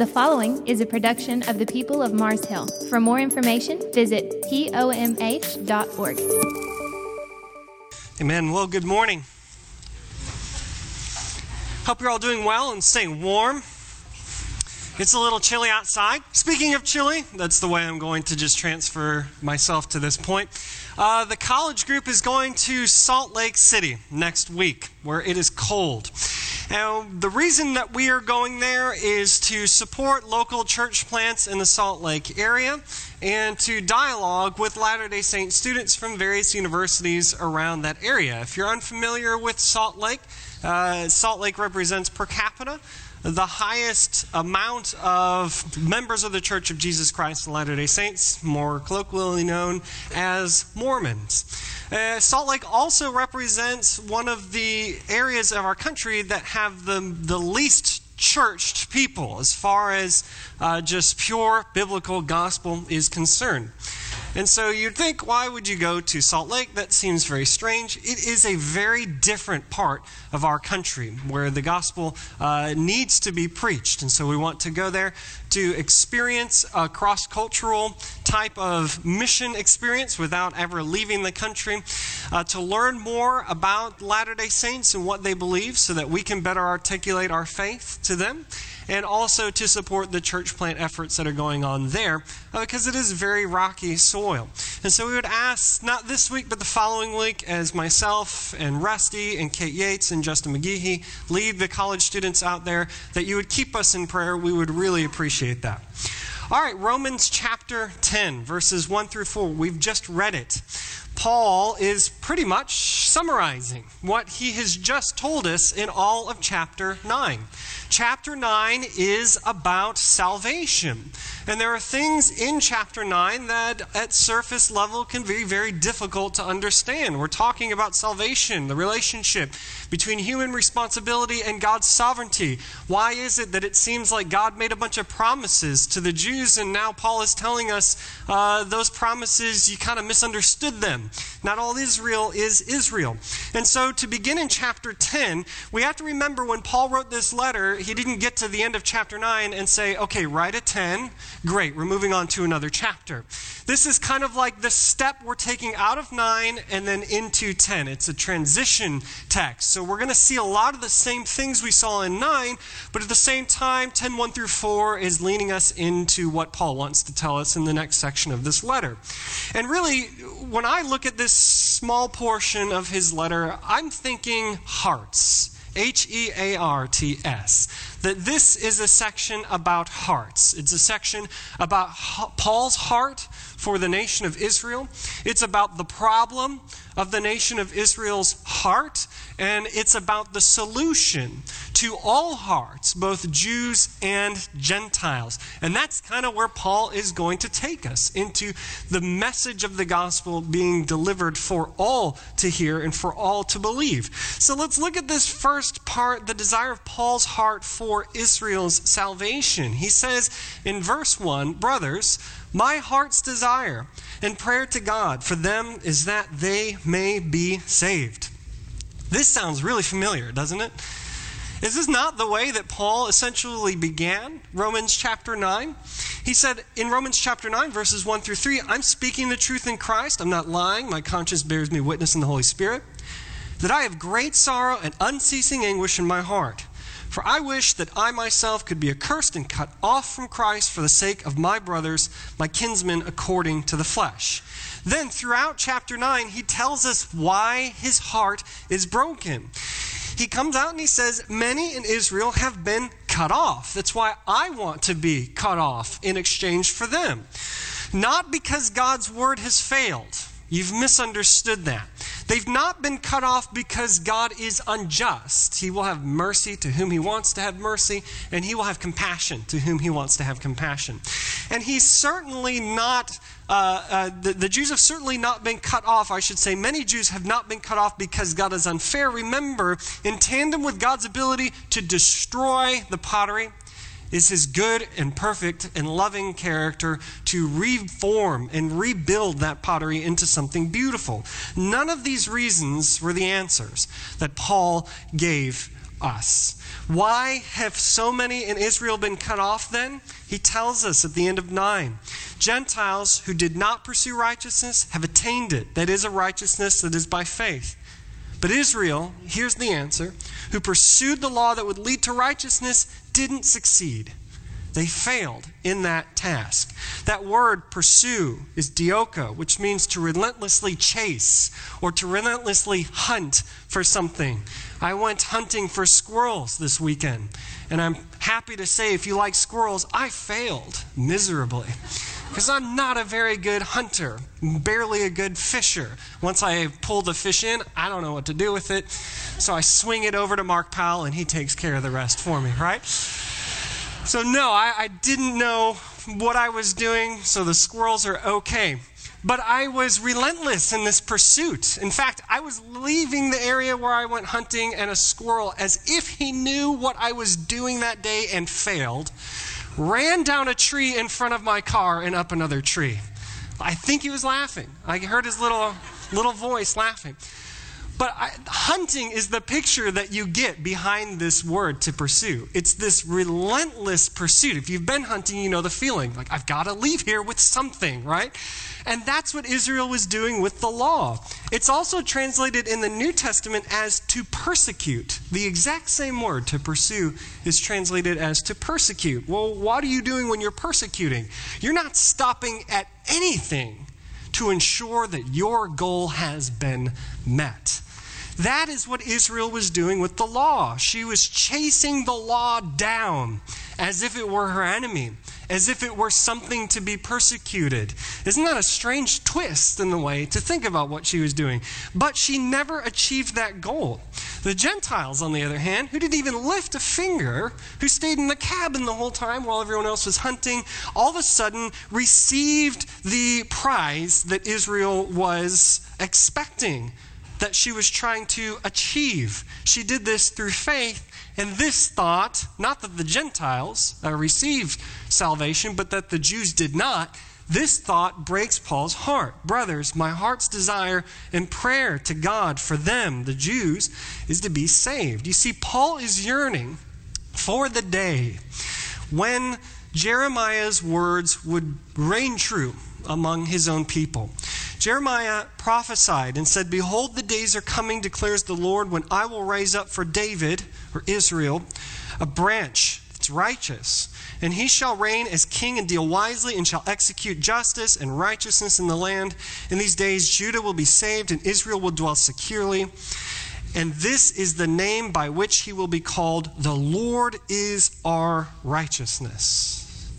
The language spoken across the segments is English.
The following is a production of the people of Mars Hill. For more information, visit pomh.org. Amen. Well, good morning. Hope you're all doing well and staying warm. It's a little chilly outside. Speaking of chilly, that's the way I'm going to just transfer myself to this point. Uh, the college group is going to Salt Lake City next week, where it is cold. Now, the reason that we are going there is to support local church plants in the Salt Lake area and to dialogue with Latter day Saint students from various universities around that area. If you're unfamiliar with Salt Lake, uh, Salt Lake represents per capita the highest amount of members of the Church of Jesus Christ of Latter day Saints, more colloquially known as Mormons. Uh, Salt Lake also represents one of the areas of our country that have the, the least churched people as far as uh, just pure biblical gospel is concerned. And so you'd think, why would you go to Salt Lake? That seems very strange. It is a very different part of our country where the gospel uh, needs to be preached. And so we want to go there to experience a cross cultural type of mission experience without ever leaving the country, uh, to learn more about Latter day Saints and what they believe so that we can better articulate our faith to them and also to support the church plant efforts that are going on there uh, because it is very rocky soil. And so we would ask, not this week, but the following week, as myself and Rusty and Kate Yates and Justin McGehee lead the college students out there, that you would keep us in prayer. We would really appreciate that. All right, Romans chapter 10, verses 1 through 4. We've just read it. Paul is pretty much summarizing what he has just told us in all of chapter 9. Chapter 9 is about salvation. And there are things in chapter 9 that at surface level can be very difficult to understand. We're talking about salvation, the relationship between human responsibility and God's sovereignty. Why is it that it seems like God made a bunch of promises to the Jews and now Paul is telling us uh, those promises, you kind of misunderstood them? Not all Israel is Israel. And so to begin in chapter 10, we have to remember when Paul wrote this letter, he didn't get to the end of chapter 9 and say, okay, write a 10. Great, we're moving on to another chapter. This is kind of like the step we're taking out of 9 and then into 10. It's a transition text. So we're going to see a lot of the same things we saw in 9, but at the same time, 10 1 through 4 is leading us into what Paul wants to tell us in the next section of this letter. And really, when I look at this small portion of his letter, I'm thinking hearts. H E A R T S. That this is a section about hearts. It's a section about Paul's heart for the nation of Israel. It's about the problem of the nation of Israel's heart, and it's about the solution to all hearts, both Jews and Gentiles. And that's kind of where Paul is going to take us into the message of the gospel being delivered for all to hear and for all to believe. So let's look at this first part the desire of Paul's heart for Israel's salvation. He says in verse 1 Brothers, my heart's desire and prayer to God for them is that they may be saved. This sounds really familiar, doesn't it? Is this not the way that Paul essentially began Romans chapter 9? He said in Romans chapter 9, verses 1 through 3, I'm speaking the truth in Christ. I'm not lying. My conscience bears me witness in the Holy Spirit. That I have great sorrow and unceasing anguish in my heart. For I wish that I myself could be accursed and cut off from Christ for the sake of my brothers, my kinsmen according to the flesh. Then, throughout chapter 9, he tells us why his heart is broken. He comes out and he says, Many in Israel have been cut off. That's why I want to be cut off in exchange for them. Not because God's word has failed. You've misunderstood that. They've not been cut off because God is unjust. He will have mercy to whom He wants to have mercy, and He will have compassion to whom He wants to have compassion. And He's certainly not, uh, uh, the, the Jews have certainly not been cut off. I should say, many Jews have not been cut off because God is unfair. Remember, in tandem with God's ability to destroy the pottery, is his good and perfect and loving character to reform and rebuild that pottery into something beautiful. None of these reasons were the answers that Paul gave us. Why have so many in Israel been cut off then? He tells us at the end of 9 Gentiles who did not pursue righteousness have attained it. That is a righteousness that is by faith. But Israel, here's the answer, who pursued the law that would lead to righteousness, didn't succeed. They failed in that task. That word pursue is dioko, which means to relentlessly chase or to relentlessly hunt for something. I went hunting for squirrels this weekend, and I'm happy to say if you like squirrels, I failed miserably. Because I'm not a very good hunter, barely a good fisher. Once I pull the fish in, I don't know what to do with it. So I swing it over to Mark Powell, and he takes care of the rest for me, right? So, no, I, I didn't know what I was doing, so the squirrels are okay. But I was relentless in this pursuit. In fact, I was leaving the area where I went hunting, and a squirrel, as if he knew what I was doing that day and failed, ran down a tree in front of my car and up another tree. I think he was laughing. I heard his little, little voice laughing. But I, hunting is the picture that you get behind this word to pursue. It's this relentless pursuit. If you've been hunting, you know the feeling like, I've got to leave here with something, right? And that's what Israel was doing with the law. It's also translated in the New Testament as to persecute. The exact same word, to pursue, is translated as to persecute. Well, what are you doing when you're persecuting? You're not stopping at anything to ensure that your goal has been met. That is what Israel was doing with the law. She was chasing the law down as if it were her enemy, as if it were something to be persecuted. Isn't that a strange twist in the way to think about what she was doing? But she never achieved that goal. The Gentiles, on the other hand, who didn't even lift a finger, who stayed in the cabin the whole time while everyone else was hunting, all of a sudden received the prize that Israel was expecting that she was trying to achieve. She did this through faith, and this thought, not that the Gentiles uh, received salvation, but that the Jews did not, this thought breaks Paul's heart. Brothers, my heart's desire and prayer to God for them, the Jews, is to be saved. You see, Paul is yearning for the day when Jeremiah's words would reign true among his own people. Jeremiah prophesied and said, Behold, the days are coming, declares the Lord, when I will raise up for David, or Israel, a branch that's righteous. And he shall reign as king and deal wisely, and shall execute justice and righteousness in the land. In these days, Judah will be saved, and Israel will dwell securely. And this is the name by which he will be called The Lord is our righteousness.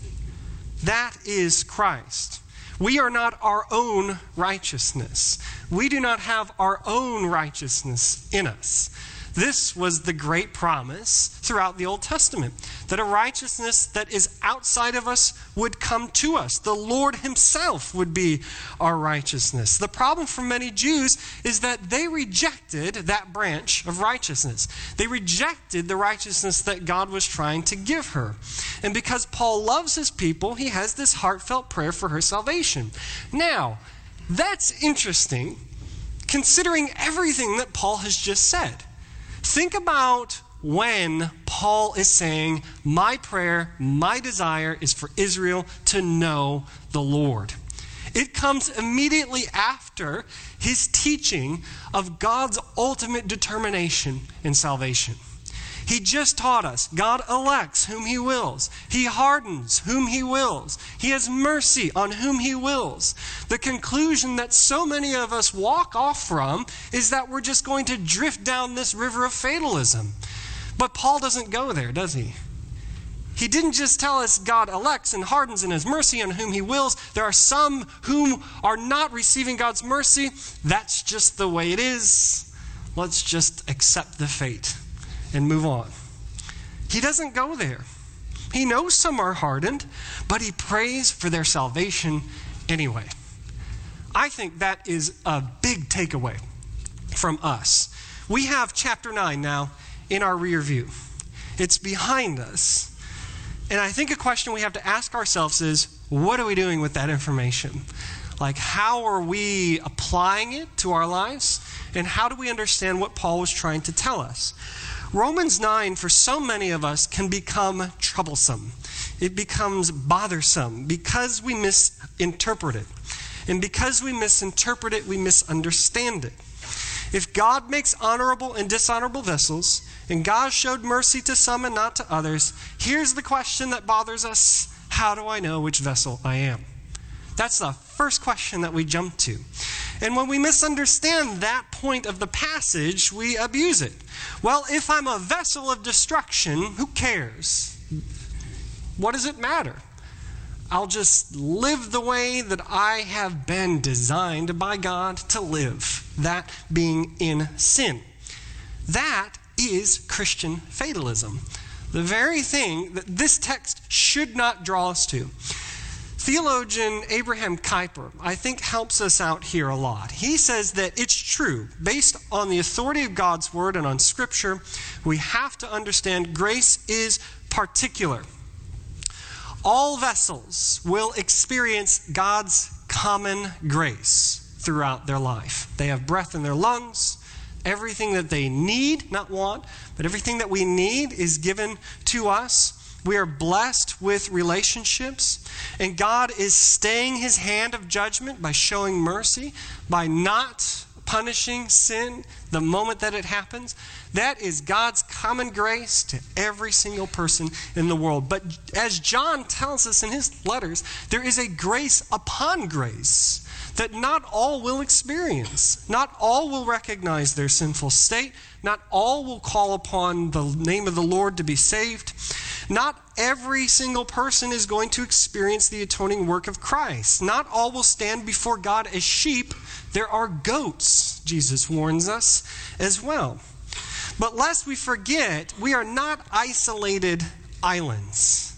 That is Christ. We are not our own righteousness. We do not have our own righteousness in us. This was the great promise throughout the Old Testament that a righteousness that is outside of us would come to us. The Lord Himself would be our righteousness. The problem for many Jews is that they rejected that branch of righteousness. They rejected the righteousness that God was trying to give her. And because Paul loves his people, he has this heartfelt prayer for her salvation. Now, that's interesting considering everything that Paul has just said. Think about when Paul is saying, My prayer, my desire is for Israel to know the Lord. It comes immediately after his teaching of God's ultimate determination in salvation. He just taught us God elects whom He wills, He hardens whom He wills, He has mercy on whom He wills. The conclusion that so many of us walk off from is that we're just going to drift down this river of fatalism. But Paul doesn't go there, does he? He didn't just tell us God elects and hardens and has mercy on whom he wills. There are some whom are not receiving God's mercy. That's just the way it is. Let's just accept the fate and move on. He doesn't go there. He knows some are hardened, but he prays for their salvation anyway. I think that is a big takeaway from us. We have chapter 9 now in our rear view, it's behind us. And I think a question we have to ask ourselves is what are we doing with that information? Like, how are we applying it to our lives? And how do we understand what Paul was trying to tell us? Romans 9, for so many of us, can become troublesome. It becomes bothersome because we misinterpret it. And because we misinterpret it, we misunderstand it. If God makes honorable and dishonorable vessels, and God showed mercy to some and not to others, here's the question that bothers us How do I know which vessel I am? That's the first question that we jump to. And when we misunderstand that point of the passage, we abuse it. Well, if I'm a vessel of destruction, who cares? What does it matter? I'll just live the way that I have been designed by God to live, that being in sin. That is Christian fatalism. The very thing that this text should not draw us to. Theologian Abraham Kuyper, I think, helps us out here a lot. He says that it's true, based on the authority of God's word and on Scripture, we have to understand grace is particular. All vessels will experience God's common grace throughout their life. They have breath in their lungs. Everything that they need, not want, but everything that we need is given to us. We are blessed with relationships, and God is staying his hand of judgment by showing mercy, by not punishing sin the moment that it happens. That is God's common grace to every single person in the world. But as John tells us in his letters, there is a grace upon grace that not all will experience. Not all will recognize their sinful state. Not all will call upon the name of the Lord to be saved. Not every single person is going to experience the atoning work of Christ. Not all will stand before God as sheep. There are goats, Jesus warns us, as well. But lest we forget, we are not isolated islands.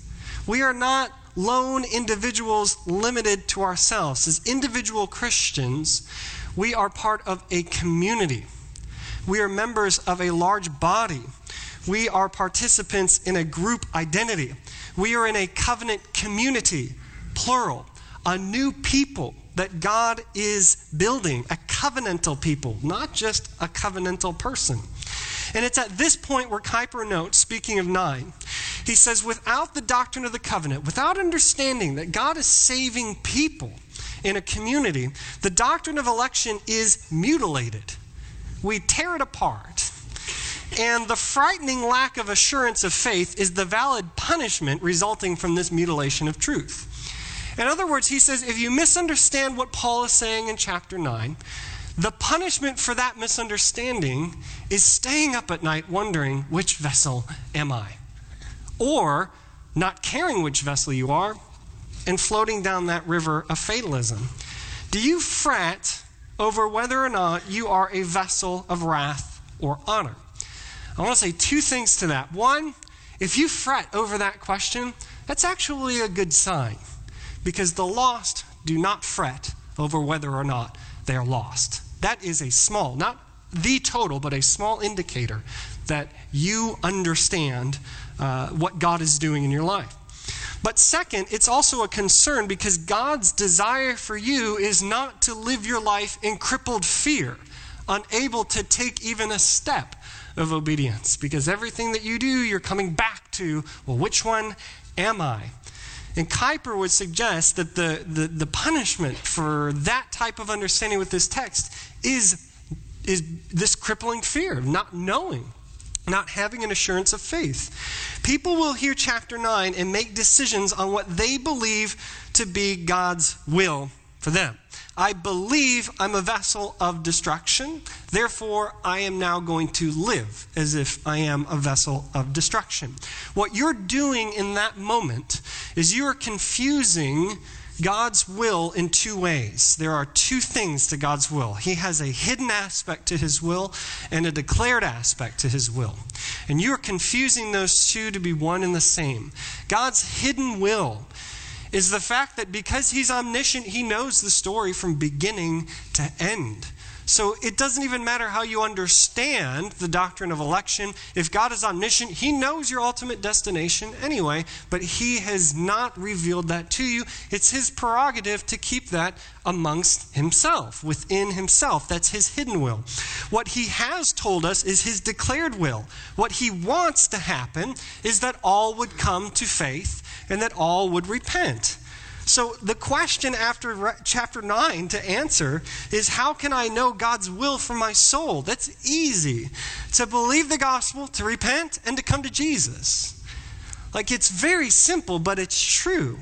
We are not lone individuals limited to ourselves. As individual Christians, we are part of a community. We are members of a large body. We are participants in a group identity. We are in a covenant community, plural, a new people that God is building, a covenantal people, not just a covenantal person. And it's at this point where Kuyper notes, speaking of nine, he says, without the doctrine of the covenant, without understanding that God is saving people in a community, the doctrine of election is mutilated. We tear it apart. And the frightening lack of assurance of faith is the valid punishment resulting from this mutilation of truth. In other words, he says if you misunderstand what Paul is saying in chapter 9, the punishment for that misunderstanding is staying up at night wondering, which vessel am I? Or not caring which vessel you are and floating down that river of fatalism. Do you fret over whether or not you are a vessel of wrath or honor? I want to say two things to that. One, if you fret over that question, that's actually a good sign because the lost do not fret over whether or not they are lost. That is a small, not the total, but a small indicator that you understand uh, what God is doing in your life. But second, it's also a concern because God's desire for you is not to live your life in crippled fear, unable to take even a step of obedience. Because everything that you do, you're coming back to, well, which one am I? And Kuyper would suggest that the, the, the punishment for that type of understanding with this text is, is this crippling fear, of not knowing, not having an assurance of faith. People will hear chapter 9 and make decisions on what they believe to be God's will for them. I believe I'm a vessel of destruction, therefore, I am now going to live as if I am a vessel of destruction. What you're doing in that moment is you are confusing God's will in two ways. There are two things to God's will. He has a hidden aspect to his will and a declared aspect to his will. And you are confusing those two to be one and the same. God's hidden will is the fact that because he's omniscient, he knows the story from beginning to end. So it doesn't even matter how you understand the doctrine of election. If God is omniscient, He knows your ultimate destination anyway, but He has not revealed that to you. It's His prerogative to keep that amongst Himself, within Himself. That's His hidden will. What He has told us is His declared will. What He wants to happen is that all would come to faith and that all would repent. So, the question after chapter 9 to answer is how can I know God's will for my soul? That's easy. To believe the gospel, to repent, and to come to Jesus. Like, it's very simple, but it's true.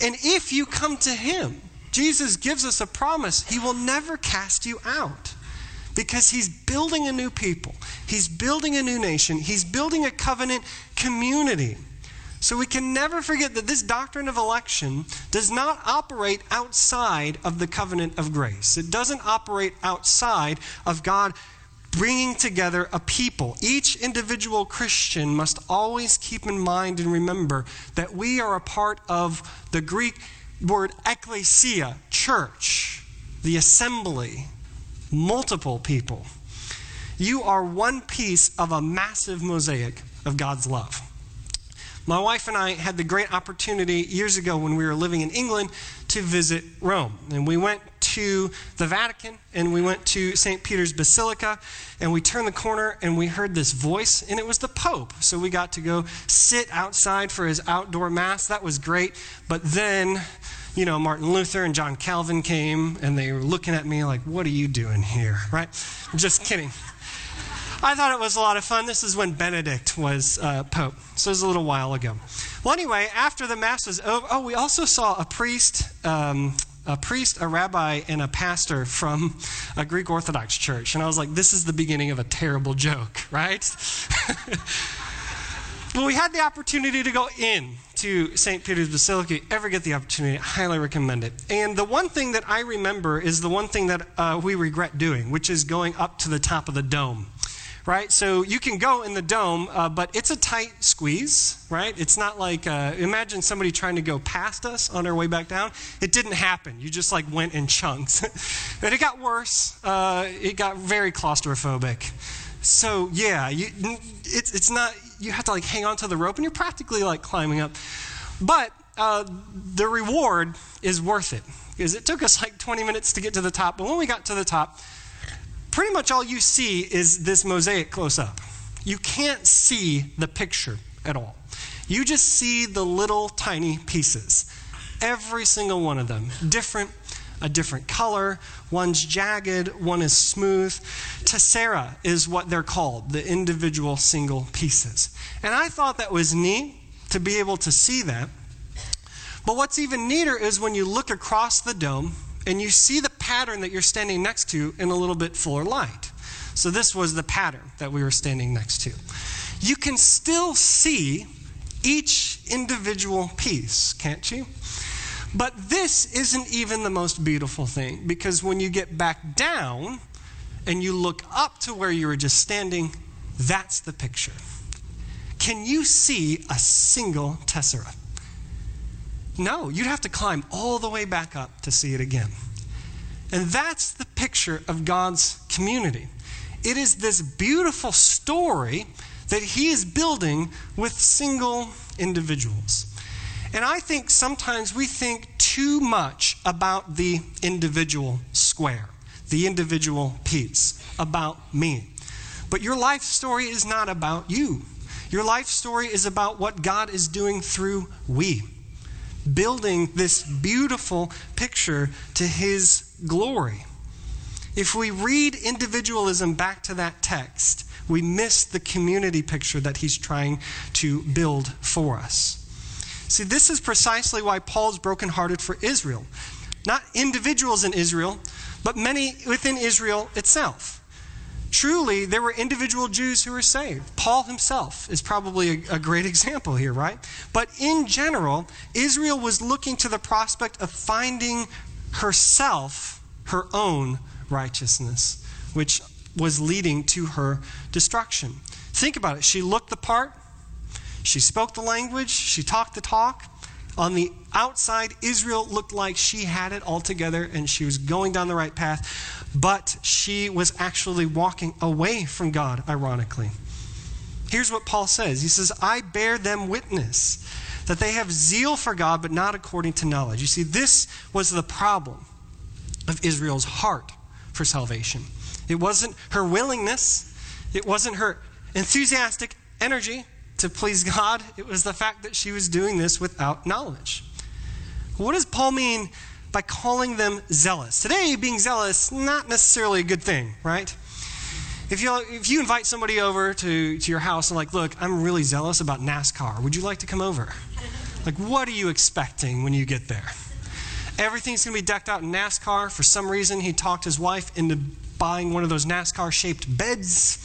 And if you come to Him, Jesus gives us a promise He will never cast you out because He's building a new people, He's building a new nation, He's building a covenant community. So we can never forget that this doctrine of election does not operate outside of the covenant of grace. It doesn't operate outside of God bringing together a people. Each individual Christian must always keep in mind and remember that we are a part of the Greek word ecclesia, church, the assembly, multiple people. You are one piece of a massive mosaic of God's love. My wife and I had the great opportunity years ago when we were living in England to visit Rome. And we went to the Vatican and we went to St. Peter's Basilica and we turned the corner and we heard this voice and it was the Pope. So we got to go sit outside for his outdoor mass. That was great. But then, you know, Martin Luther and John Calvin came and they were looking at me like, what are you doing here? Right? Just kidding. I thought it was a lot of fun. This is when Benedict was uh, Pope, so it was a little while ago. Well, anyway, after the Mass was over, oh, we also saw a priest. Um, a priest, a rabbi, and a pastor from a Greek Orthodox church. And I was like, this is the beginning of a terrible joke, right? well, we had the opportunity to go in to St. Peter's Basilica. If you ever get the opportunity, I highly recommend it. And the one thing that I remember is the one thing that uh, we regret doing, which is going up to the top of the dome right? So you can go in the dome, uh, but it's a tight squeeze, right? It's not like, uh, imagine somebody trying to go past us on our way back down. It didn't happen. You just like went in chunks. and it got worse. Uh, it got very claustrophobic. So yeah, you, it's, it's not, you have to like hang on to the rope and you're practically like climbing up. But uh, the reward is worth it because it took us like 20 minutes to get to the top. But when we got to the top, pretty much all you see is this mosaic close up. You can't see the picture at all. You just see the little tiny pieces. Every single one of them, different, a different color. One's jagged, one is smooth. Tessera is what they're called, the individual single pieces. And I thought that was neat to be able to see that. But what's even neater is when you look across the dome and you see the pattern that you're standing next to in a little bit fuller light. So, this was the pattern that we were standing next to. You can still see each individual piece, can't you? But this isn't even the most beautiful thing because when you get back down and you look up to where you were just standing, that's the picture. Can you see a single tessera? No, you'd have to climb all the way back up to see it again. And that's the picture of God's community. It is this beautiful story that He is building with single individuals. And I think sometimes we think too much about the individual square, the individual piece, about me. But your life story is not about you. Your life story is about what God is doing through we building this beautiful picture to his glory. If we read individualism back to that text, we miss the community picture that he's trying to build for us. See, this is precisely why Paul's brokenhearted for Israel. Not individuals in Israel, but many within Israel itself. Truly, there were individual Jews who were saved. Paul himself is probably a, a, great example here, right? But in general, Israel was looking to the prospect of finding herself her own righteousness, which was leading to her destruction. Think about it. She looked the part, she spoke the language, she talked the talk. On the outside, Israel looked like she had it all together and she was going down the right path. But she was actually walking away from God, ironically. Here's what Paul says He says, I bear them witness that they have zeal for God, but not according to knowledge. You see, this was the problem of Israel's heart for salvation. It wasn't her willingness, it wasn't her enthusiastic energy to please God, it was the fact that she was doing this without knowledge. What does Paul mean by calling them zealous? Today, being zealous, is not necessarily a good thing, right? If you, if you invite somebody over to, to your house and, like, look, I'm really zealous about NASCAR, would you like to come over? Like, what are you expecting when you get there? Everything's going to be decked out in NASCAR. For some reason, he talked his wife into buying one of those NASCAR shaped beds.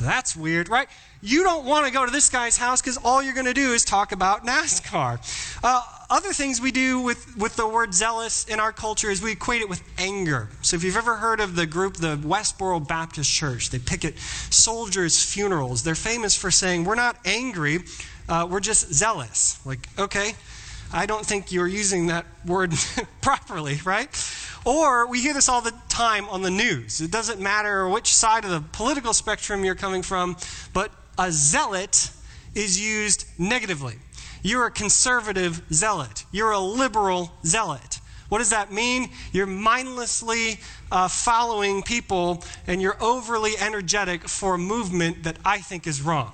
That's weird, right? You don't want to go to this guy's house because all you're going to do is talk about NASCAR. Uh, other things we do with, with the word zealous in our culture is we equate it with anger. So if you've ever heard of the group, the Westboro Baptist Church, they picket soldiers' funerals. They're famous for saying, We're not angry, uh, we're just zealous. Like, okay, I don't think you're using that word properly, right? Or we hear this all the time on the news. It doesn't matter which side of the political spectrum you're coming from, but a zealot is used negatively. You're a conservative zealot. You're a liberal zealot. What does that mean? You're mindlessly uh, following people and you're overly energetic for a movement that I think is wrong.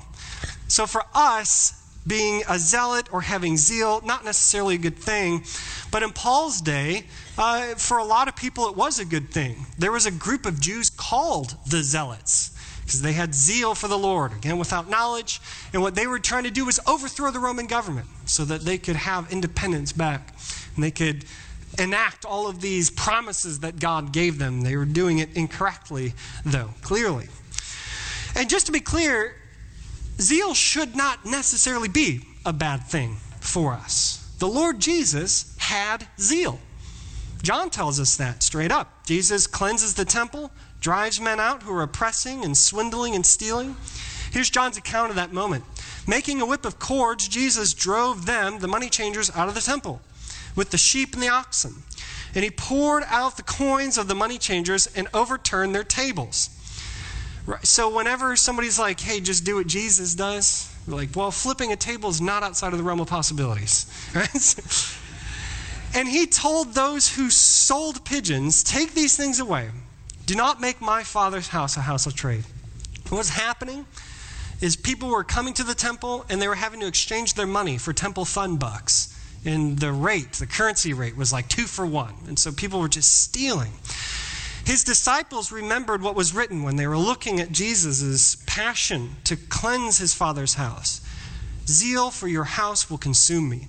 So for us, being a zealot or having zeal, not necessarily a good thing. But in Paul's day, uh, for a lot of people, it was a good thing. There was a group of Jews called the Zealots because they had zeal for the Lord, again, without knowledge. And what they were trying to do was overthrow the Roman government so that they could have independence back and they could enact all of these promises that God gave them. They were doing it incorrectly, though, clearly. And just to be clear, zeal should not necessarily be a bad thing for us. The Lord Jesus had zeal. John tells us that straight up. Jesus cleanses the temple, drives men out who are oppressing and swindling and stealing. Here's John's account of that moment. Making a whip of cords, Jesus drove them, the money changers, out of the temple with the sheep and the oxen. And he poured out the coins of the money changers and overturned their tables. Right. So whenever somebody's like, hey, just do what Jesus does, like, well, flipping a table is not outside of the realm of possibilities. Right? and he told those who sold pigeons, take these things away. Do not make my father's house a house of trade. What's happening is people were coming to the temple and they were having to exchange their money for temple fund bucks. And the rate, the currency rate, was like two for one. And so people were just stealing. His disciples remembered what was written when they were looking at Jesus' passion to cleanse his father's house. Zeal for your house will consume me.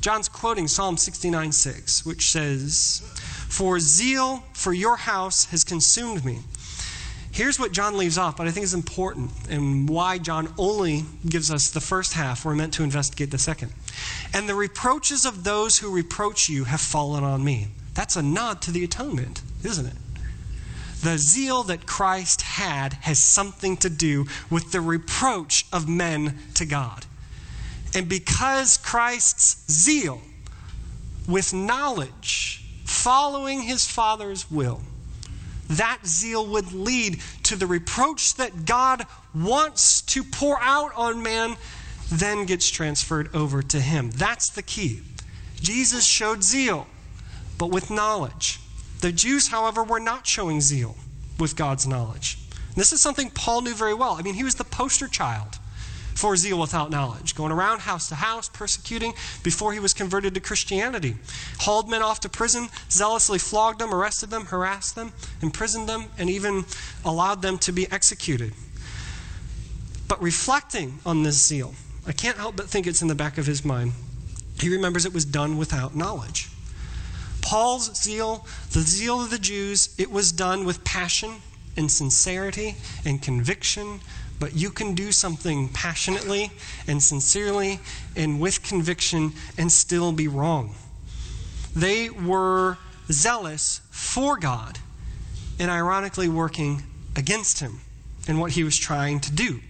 John's quoting Psalm 69 6, which says, For zeal for your house has consumed me. Here's what John leaves off, but I think is important and why John only gives us the first half. We're meant to investigate the second. And the reproaches of those who reproach you have fallen on me. That's a nod to the atonement, isn't it? the zeal that Christ had has something to do with the reproach of men to God. And because Christ's zeal, with knowledge, following his Father's will, that zeal would lead to the reproach that God wants to pour out on man, then gets transferred over to him. That's the key. Jesus showed zeal, but with knowledge. The Jews, however, were not showing zeal with God's knowledge. this is something Paul knew very well. I mean, he was the poster child for zeal without knowledge, going around house to house, persecuting before he was converted to Christianity. Hauled men off to prison, zealously flogged them, arrested them, harassed them, imprisoned them, and even allowed them to be executed. But reflecting on this zeal, I can't help but think it's in the back of his mind. He remembers it was done without knowledge. Paul's zeal, the zeal of the Jews, it was done with passion and sincerity and conviction. But you can do something passionately and sincerely and with conviction and still be wrong. They were zealous for God and ironically working against Him and what He was trying to do.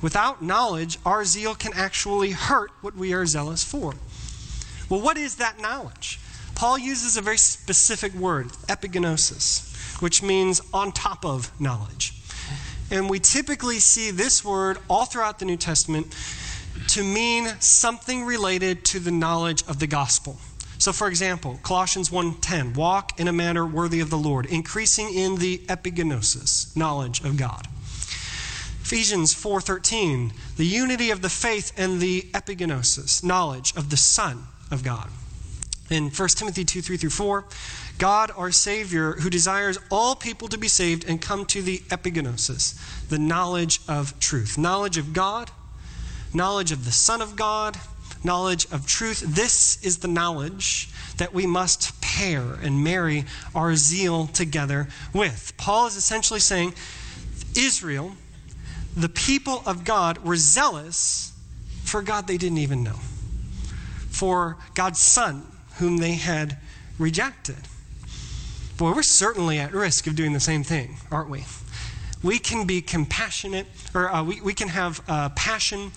Without knowledge, our zeal can actually hurt what we are zealous for. Well, what is that knowledge? Paul uses a very specific word, epignosis, which means on top of knowledge. And we typically see this word all throughout the New Testament to mean something related to the knowledge of the gospel. So for example, Colossians 1:10, walk in a manner worthy of the Lord, increasing in the epignosis, knowledge of God. Ephesians 4:13, the unity of the faith and the epignosis, knowledge of the Son of God. In 1 Timothy 2 3 through 4, God, our Savior, who desires all people to be saved and come to the epignosis, the knowledge of truth. Knowledge of God, knowledge of the Son of God, knowledge of truth. This is the knowledge that we must pair and marry our zeal together with. Paul is essentially saying Israel, the people of God, were zealous for God they didn't even know, for God's Son, whom they had rejected. Boy, we're certainly at risk of doing the same thing, aren't we? We can be compassionate, or uh, we, we can have uh, passion,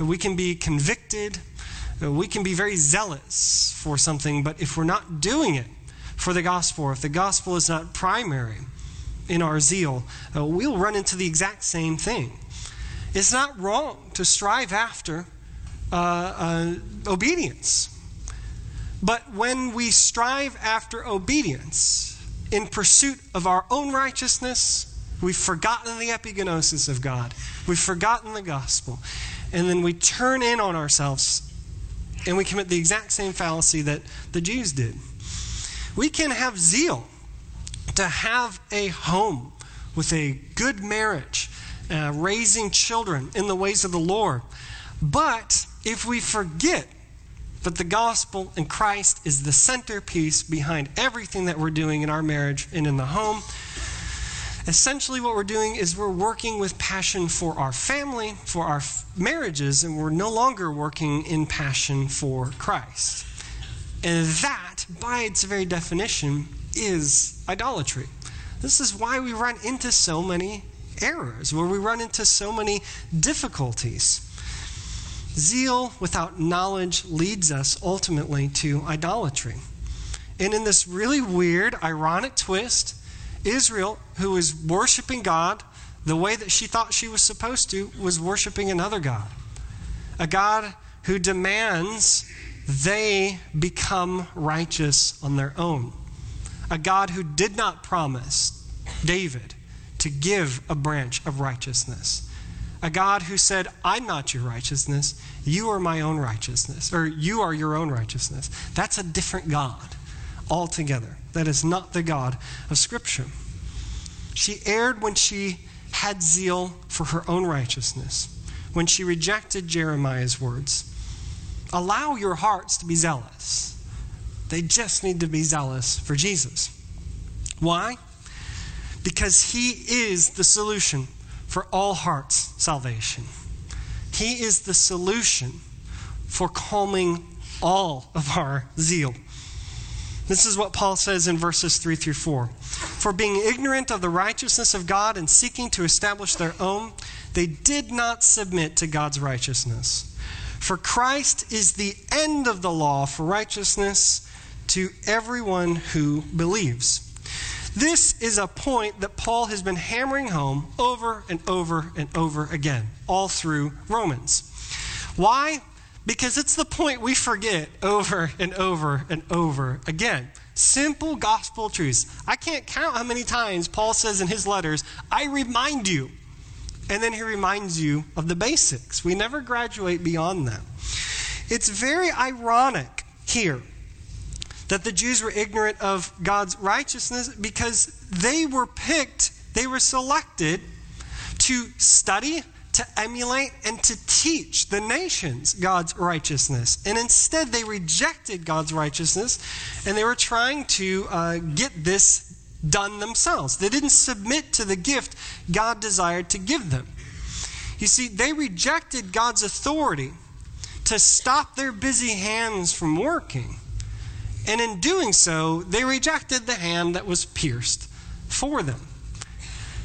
we can be convicted, we can be very zealous for something, but if we're not doing it for the gospel, if the gospel is not primary in our zeal, uh, we'll run into the exact same thing. It's not wrong to strive after uh, uh, obedience. But when we strive after obedience in pursuit of our own righteousness, we've forgotten the epignosis of God. We've forgotten the gospel. And then we turn in on ourselves and we commit the exact same fallacy that the Jews did. We can have zeal to have a home with a good marriage, uh, raising children in the ways of the Lord. But if we forget that the gospel and Christ is the centerpiece behind everything that we're doing in our marriage and in the home, essentially what we're doing is we're working with passion for our family, for our f- marriages, and we're no longer working in passion for Christ. And that, by its very definition, is idolatry. This is why we run into so many errors, where we run into so many difficulties. Zeal without knowledge leads us ultimately to idolatry. And in this really weird, ironic twist, Israel, who was worshiping God the way that she thought she was supposed to, was worshiping another God. A God who demands they become righteous on their own. A God who did not promise David to give a branch of righteousness. A God who said, I'm not your righteousness, you are my own righteousness, or you are your own righteousness. That's a different God altogether. That is not the God of Scripture. She erred when she had zeal for her own righteousness, when she rejected Jeremiah's words. Allow your hearts to be zealous. They just need to be zealous for Jesus. Why? Because He is the solution for all hearts' salvation. He is the solution for calming all of our zeal. This is what Paul says in verses 3 through 4. For being ignorant of the righteousness of God and seeking to establish their own, they did not submit to God's righteousness. For Christ is the end of the law for righteousness to everyone who believes. This is a point that Paul has been hammering home over and over and over again, all through Romans. Why? Because it's the point we forget over and over and over again. Simple gospel truths. I can't count how many times Paul says in his letters, I remind you. And then he reminds you of the basics. We never graduate beyond them. It's very ironic here that the Jews were ignorant of God's righteousness because they were picked, they were selected to study, to emulate, and to teach the nations God's righteousness. And instead, they rejected God's righteousness and they were trying to uh, get this done themselves. They didn't submit to the gift God desired to give them. You see, they rejected God's authority to stop their busy hands from working. And in doing so, they rejected the hand that was pierced for them.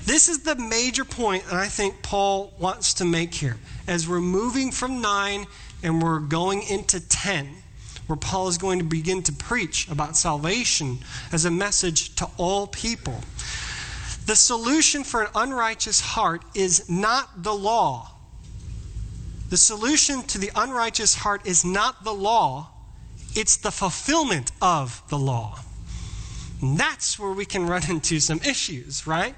This is the major point that I think Paul wants to make here. As we're moving from 9 and we're going into 10, where Paul is going to begin to preach about salvation as a message to all people. The solution for an unrighteous heart is not the law. The solution to the unrighteous heart is not the law, it's the fulfillment of the law. And that's where we can run into some issues, right?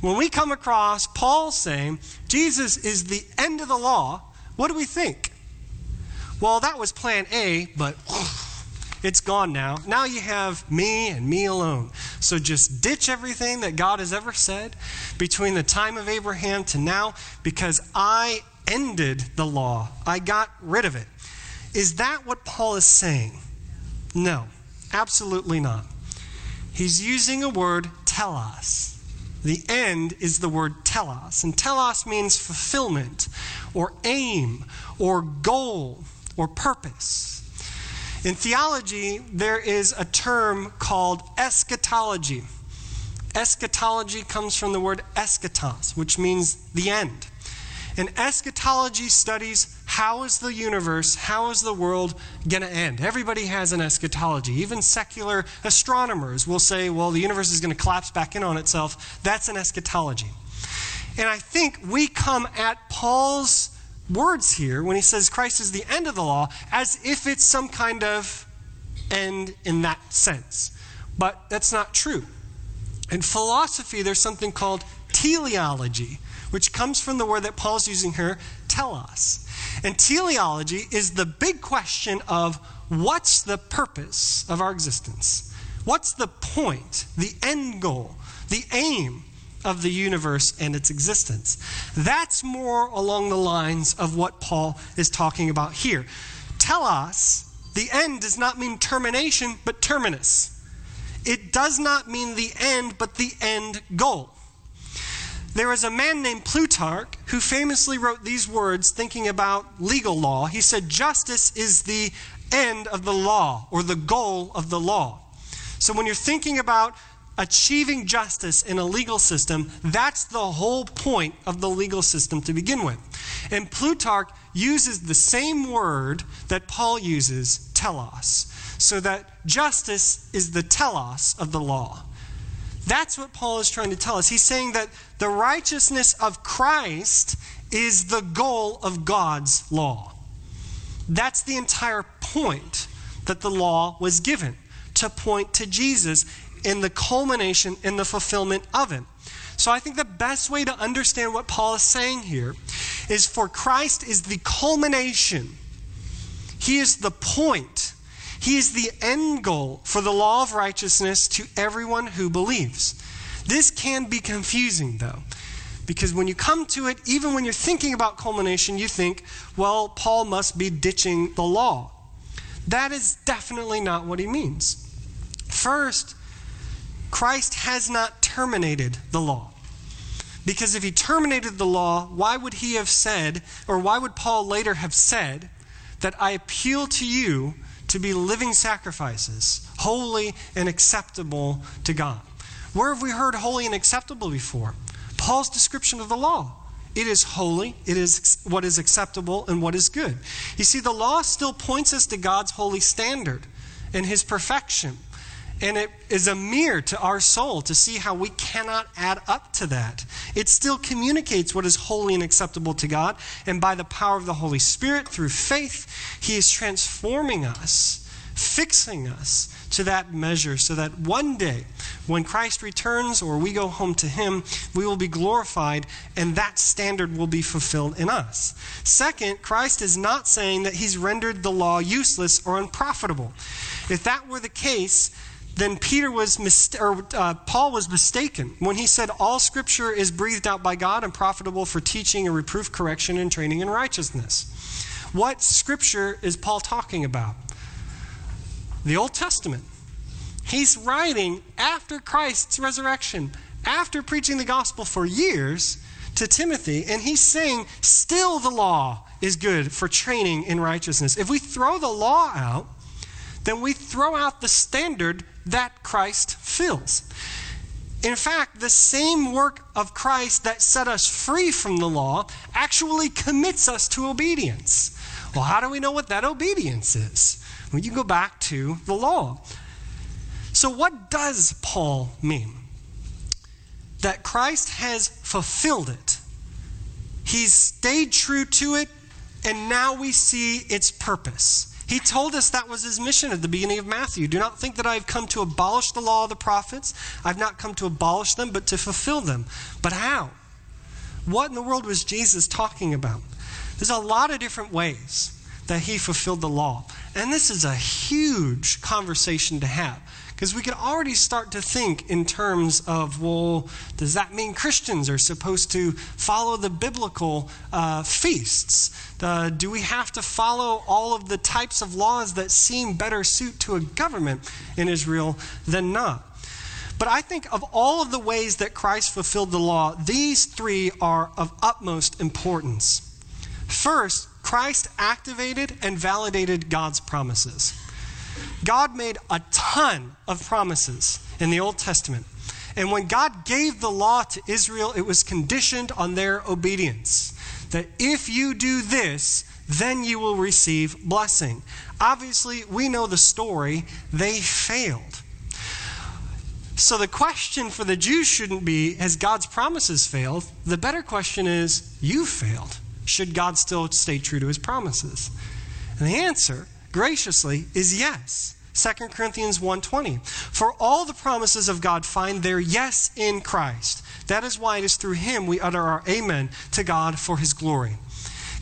When we come across Paul saying Jesus is the end of the law, what do we think? Well, that was plan A, but it's gone now. Now you have me and me alone. So just ditch everything that God has ever said between the time of Abraham to now because I ended the law. I got rid of it. Is that what Paul is saying? No, absolutely not. He's using a word, telos. The end is the word telos. And telos means fulfillment, or aim, or goal, or purpose. In theology, there is a term called eschatology. Eschatology comes from the word eschatos, which means the end. And eschatology studies how is the universe, how is the world going to end? Everybody has an eschatology. Even secular astronomers will say, well, the universe is going to collapse back in on itself. That's an eschatology. And I think we come at Paul's words here when he says Christ is the end of the law as if it's some kind of end in that sense. But that's not true. In philosophy, there's something called teleology which comes from the word that Paul's using here, telos. And teleology is the big question of what's the purpose of our existence? What's the point, the end goal, the aim of the universe and its existence? That's more along the lines of what Paul is talking about here. Telos, the end does not mean termination, but terminus. It does not mean the end, but the end goal. There was a man named Plutarch who famously wrote these words thinking about legal law. He said, Justice is the end of the law or the goal of the law. So when you're thinking about achieving justice in a legal system, that's the whole point of the legal system to begin with. And Plutarch uses the same word that Paul uses, telos, so that justice is the telos of the law. That's what Paul is trying to tell us. He's saying that the righteousness of Christ is the goal of God's law. That's the entire point that the law was given to point to Jesus in the culmination, in the fulfillment of it. So I think the best way to understand what Paul is saying here is for Christ is the culmination. He is the point he is the end goal for the law of righteousness to everyone who believes. This can be confusing, though, because when you come to it, even when you're thinking about culmination, you think, well, Paul must be ditching the law. That is definitely not what he means. First, Christ has not terminated the law. Because if he terminated the law, why would he have said, or why would Paul later have said, that I appeal to you to be living sacrifices, holy and acceptable to God. Where have we heard holy and acceptable before? Paul's description of the law. It is holy, it is what is acceptable, and what is good. You see, the law still points us to God's holy standard and his perfection. And it is a mirror to our soul to see how we cannot add up to that. It still communicates what is holy and acceptable to God. And by the power of the Holy Spirit, through faith, He is transforming us, fixing us to that measure so that one day, when Christ returns or we go home to Him, we will be glorified and that standard will be fulfilled in us. Second, Christ is not saying that He's rendered the law useless or unprofitable. If that were the case, then Peter was mis- or uh, Paul was mistaken when he said all scripture is breathed out by God and profitable for teaching and reproof, correction, and training in righteousness. What scripture is Paul talking about? The Old Testament. He's writing after Christ's resurrection, after preaching the gospel for years to Timothy, and he's saying, still the law is good for training in righteousness. If we throw the law out, then we throw out the standard that Christ fills. In fact, the same work of Christ that set us free from the law actually commits us to obedience. Well, how do we know what that obedience is? Well, you go back to the law. So, what does Paul mean? That Christ has fulfilled it. He's stayed true to it, and now we see its purpose. He told us that was his mission at the beginning of Matthew. Do not think that I have come to abolish the law of the prophets. I've not come to abolish them, but to fulfill them. But how? What in the world was Jesus talking about? There's a lot of different ways that he fulfilled the law. And this is a huge conversation to have. Because we could already start to think in terms of, well, does that mean Christians are supposed to follow the biblical uh, feasts? Uh, do we have to follow all of the types of laws that seem better suit to a government in Israel than not? But I think of all of the ways that Christ fulfilled the law, these three are of utmost importance. First, Christ activated and validated God's promises. God made a ton of promises in the Old Testament. And when God gave the law to Israel, it was conditioned on their obedience. That if you do this, then you will receive blessing. Obviously, we know the story. They failed. So the question for the Jews shouldn't be, has God's promises failed? The better question is, you failed. Should God still stay true to his promises? And the answer graciously is yes. 2 Corinthians 1:20 For all the promises of God find their yes in Christ. That is why it is through him we utter our amen to God for his glory.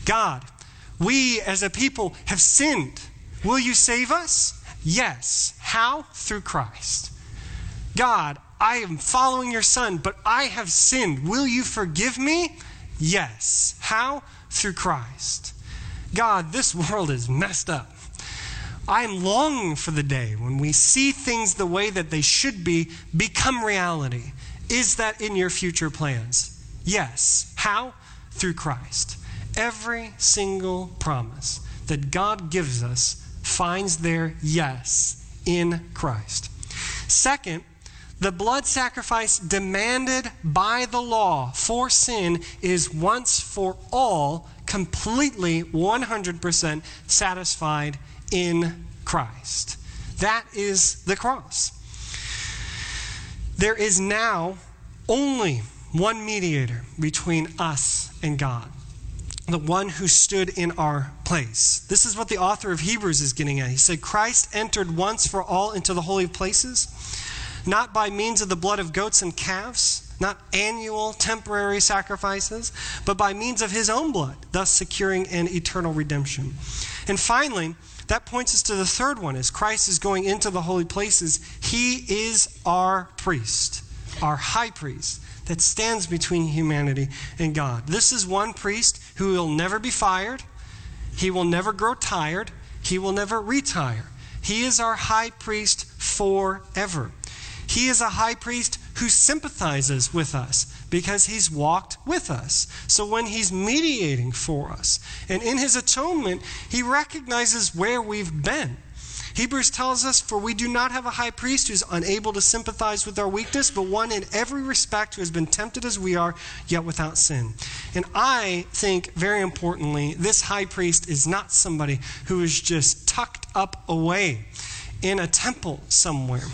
God, we as a people have sinned. Will you save us? Yes. How? Through Christ. God, I am following your son, but I have sinned. Will you forgive me? Yes. How? Through Christ. God, this world is messed up. I am longing for the day when we see things the way that they should be become reality. Is that in your future plans? Yes. How? Through Christ. Every single promise that God gives us finds their yes in Christ. Second, the blood sacrifice demanded by the law for sin is once for all completely 100% satisfied in Christ. That is the cross. There is now only one mediator between us and God, the one who stood in our place. This is what the author of Hebrews is getting at. He said, Christ entered once for all into the holy places, not by means of the blood of goats and calves not annual temporary sacrifices, but by means of his own blood, thus securing an eternal redemption. And finally, that points us to the third one as Christ is going into the holy places. He is our priest, our high priest that stands between humanity and God. This is one priest who will never be fired, he will never grow tired, he will never retire. He is our high priest forever. He is a high priest who sympathizes with us because he's walked with us. So when he's mediating for us and in his atonement, he recognizes where we've been. Hebrews tells us, For we do not have a high priest who's unable to sympathize with our weakness, but one in every respect who has been tempted as we are, yet without sin. And I think, very importantly, this high priest is not somebody who is just tucked up away in a temple somewhere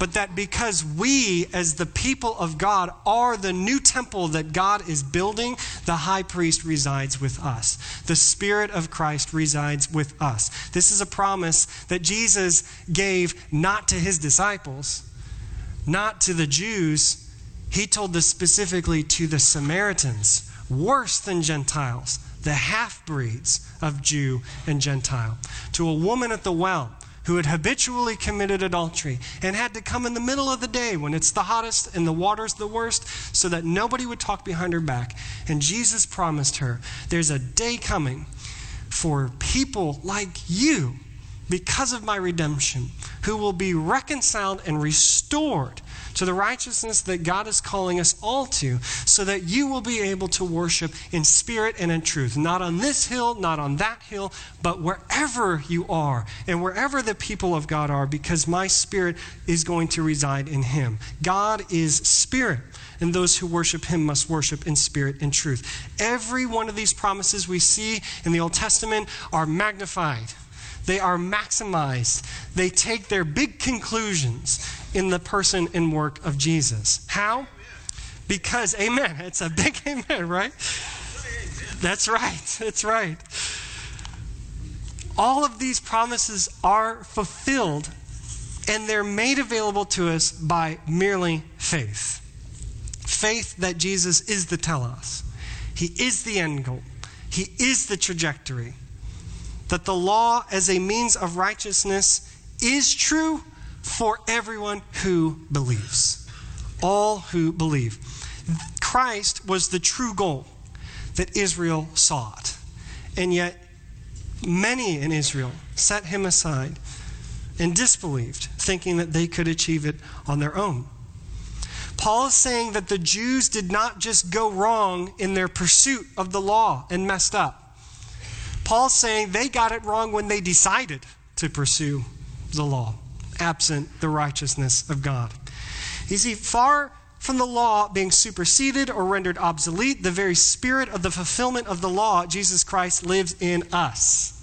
but that because we, as the people of God, are the new temple that God is building, the high priest resides with us. The Spirit of Christ resides with us. This is a promise that Jesus gave not to his disciples, not to the Jews. He told this specifically to the Samaritans, worse than Gentiles, the half breeds of Jew and Gentile. To a woman at the well, who had habitually committed adultery and had to come in the middle of the day when it's the hottest and the water's the worst so that nobody would talk behind her back. And Jesus promised her, There's a day coming for people like you because of my redemption who will be reconciled and restored to the righteousness that God is calling us all to, so that you will be able to worship in spirit and in truth. Not on this hill, not on that hill, but wherever you are and wherever the people of God are, because my spirit is going to reside in him. God is spirit and those who worship him must worship in spirit and truth. Every one of these promises we see in the Old Testament are magnified they are maximized. They take their big conclusions in the person and work of Jesus. How? Because, amen. It's a big amen, right? That's right. That's right. All of these promises are fulfilled and they're made available to us by merely faith. Faith that Jesus is the telos, He is the end goal, He is the trajectory. That the law as a means of righteousness is true for everyone who believes. All who believe. Christ was the true goal that Israel sought. And yet, many in Israel set him aside and disbelieved, thinking that they could achieve it on their own. Paul is saying that the Jews did not just go wrong in their pursuit of the law and messed up. Paul's saying they got it wrong when they decided to pursue the law, absent the righteousness of God. You see, far from the law being superseded or rendered obsolete, the very spirit of the fulfillment of the law, Jesus Christ, lives in us.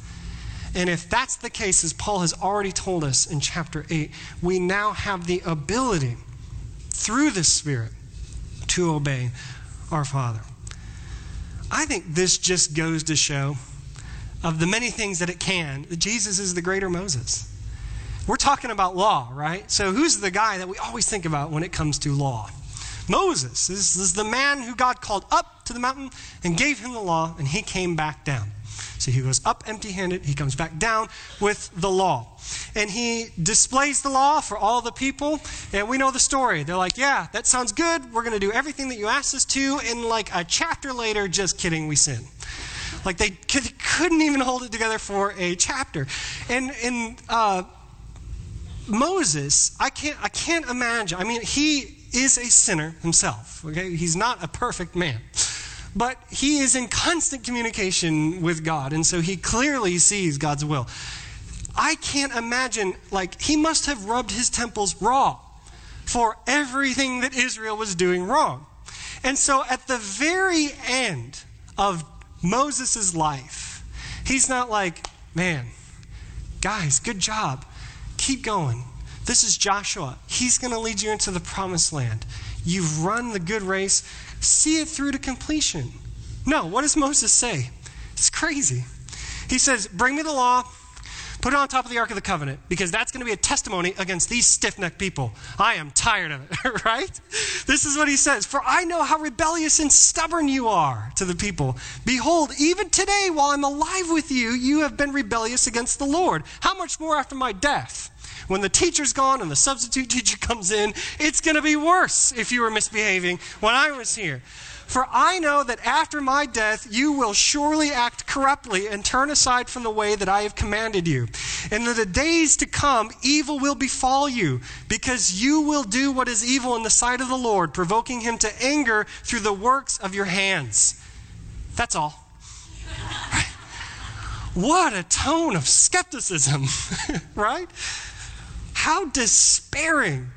And if that's the case, as Paul has already told us in chapter 8, we now have the ability through the Spirit to obey our Father. I think this just goes to show, of the many things that it can, that Jesus is the greater Moses. We're talking about law, right? So, who's the guy that we always think about when it comes to law? Moses. This is the man who God called up to the mountain and gave him the law, and he came back down. So he goes up empty handed, he comes back down with the law. And he displays the law for all the people, and we know the story. They're like, Yeah, that sounds good. We're going to do everything that you asked us to. And like a chapter later, just kidding, we sin. Like they couldn't even hold it together for a chapter. And, and uh, Moses, I can't, I can't imagine. I mean, he is a sinner himself. Okay, he's not a perfect man, but he is in constant communication with God, and so he clearly sees God's will. I can't imagine, like, he must have rubbed his temples raw for everything that Israel was doing wrong. And so at the very end of Moses' life, he's not like, man, guys, good job. Keep going. This is Joshua. He's going to lead you into the promised land. You've run the good race, see it through to completion. No, what does Moses say? It's crazy. He says, Bring me the law, put it on top of the Ark of the Covenant, because that's going to be a testimony against these stiff necked people. I am tired of it, right? This is what he says For I know how rebellious and stubborn you are to the people. Behold, even today, while I'm alive with you, you have been rebellious against the Lord. How much more after my death? When the teacher's gone and the substitute teacher comes in, it's going to be worse if you were misbehaving when I was here. For I know that after my death, you will surely act corruptly and turn aside from the way that I have commanded you. And in the days to come, evil will befall you, because you will do what is evil in the sight of the Lord, provoking him to anger through the works of your hands. That's all. What a tone of skepticism, right? How despairing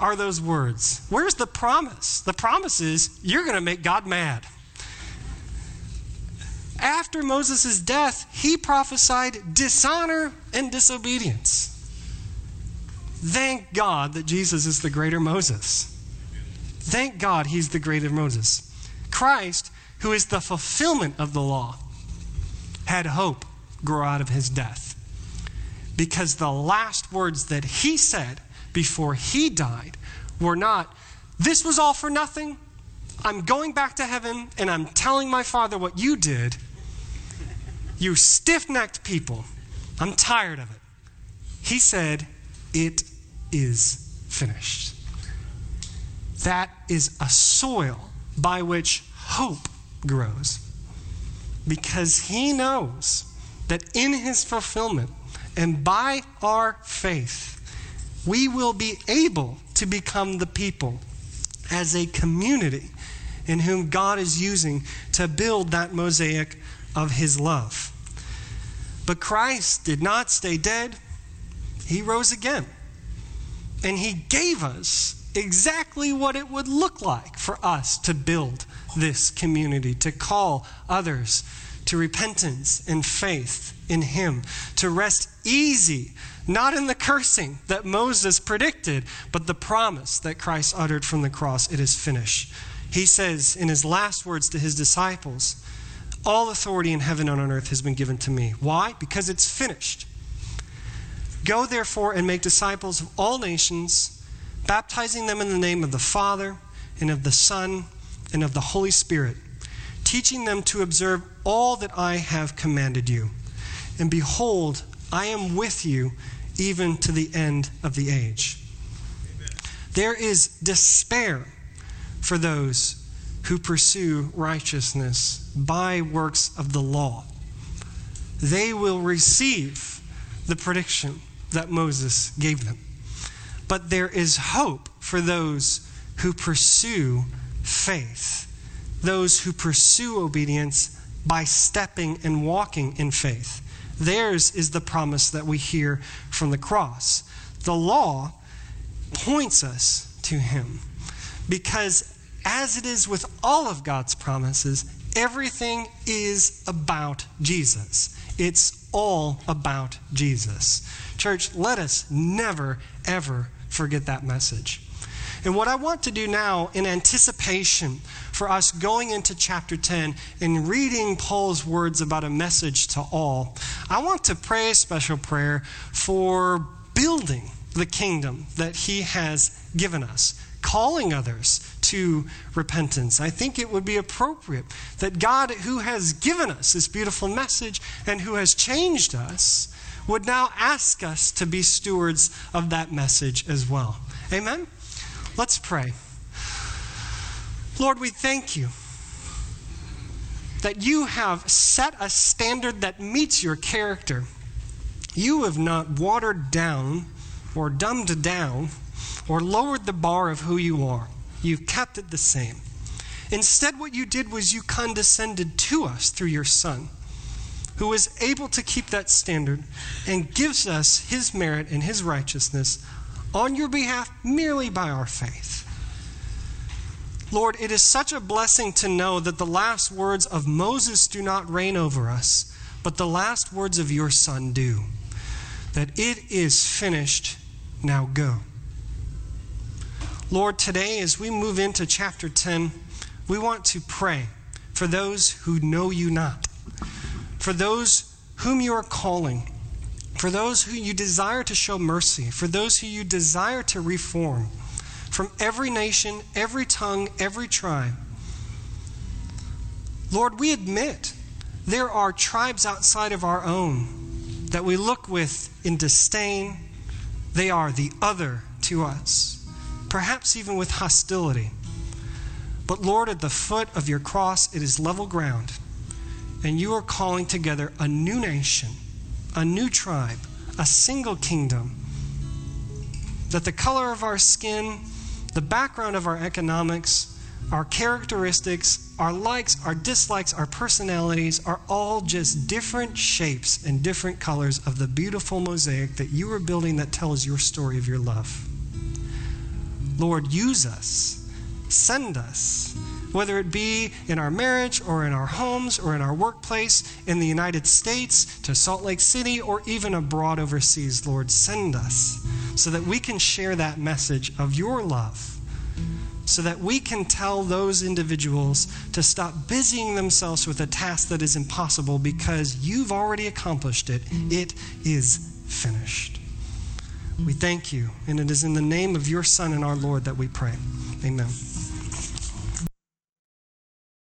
are those words? Where's the promise? The promise is you're going to make God mad. After Moses' death, he prophesied dishonor and disobedience. Thank God that Jesus is the greater Moses. Thank God he's the greater Moses. Christ, who is the fulfillment of the law, had hope grow out of his death. Because the last words that he said before he died were not, This was all for nothing. I'm going back to heaven and I'm telling my father what you did. You stiff necked people. I'm tired of it. He said, It is finished. That is a soil by which hope grows. Because he knows that in his fulfillment and by our faith, we will be able to become the people as a community in whom God is using to build that mosaic of his love. But Christ did not stay dead, he rose again. And he gave us exactly what it would look like for us to build this community, to call others to repentance and faith in Him, to rest easy, not in the cursing that Moses predicted, but the promise that Christ uttered from the cross it is finished. He says in his last words to his disciples, All authority in heaven and on earth has been given to me. Why? Because it's finished. Go therefore and make disciples of all nations, baptizing them in the name of the Father, and of the Son, and of the Holy Spirit, teaching them to observe all that I have commanded you. And behold, I am with you even to the end of the age. Amen. There is despair for those who pursue righteousness by works of the law. They will receive the prediction that Moses gave them. But there is hope for those who pursue faith, those who pursue obedience by stepping and walking in faith. Theirs is the promise that we hear from the cross. The law points us to Him because, as it is with all of God's promises, everything is about Jesus. It's all about Jesus. Church, let us never, ever forget that message. And what I want to do now, in anticipation for us going into chapter 10 and reading Paul's words about a message to all, I want to pray a special prayer for building the kingdom that he has given us, calling others to repentance. I think it would be appropriate that God, who has given us this beautiful message and who has changed us, would now ask us to be stewards of that message as well. Amen? Let's pray. Lord, we thank you that you have set a standard that meets your character. You have not watered down or dumbed down or lowered the bar of who you are. You've kept it the same. Instead, what you did was you condescended to us through your Son, who was able to keep that standard and gives us his merit and his righteousness on your behalf merely by our faith. Lord, it is such a blessing to know that the last words of Moses do not reign over us, but the last words of your Son do. That it is finished, now go. Lord, today as we move into chapter 10, we want to pray for those who know you not, for those whom you are calling, for those who you desire to show mercy, for those who you desire to reform, from every nation, every tongue, every tribe. Lord, we admit there are tribes outside of our own that we look with in disdain. They are the other to us perhaps even with hostility. But Lord, at the foot of your cross, it is level ground. And you are calling together a new nation, a new tribe, a single kingdom. That the color of our skin, the background of our economics, our characteristics, our likes, our dislikes, our personalities are all just different shapes and different colors of the beautiful mosaic that you are building that tells your story of your love. Lord, use us, send us, whether it be in our marriage or in our homes or in our workplace, in the United States, to Salt Lake City, or even abroad overseas. Lord, send us so that we can share that message of your love so that we can tell those individuals to stop busying themselves with a task that is impossible because you've already accomplished it. It is finished. We thank you. And it is in the name of your Son and our Lord that we pray. Amen.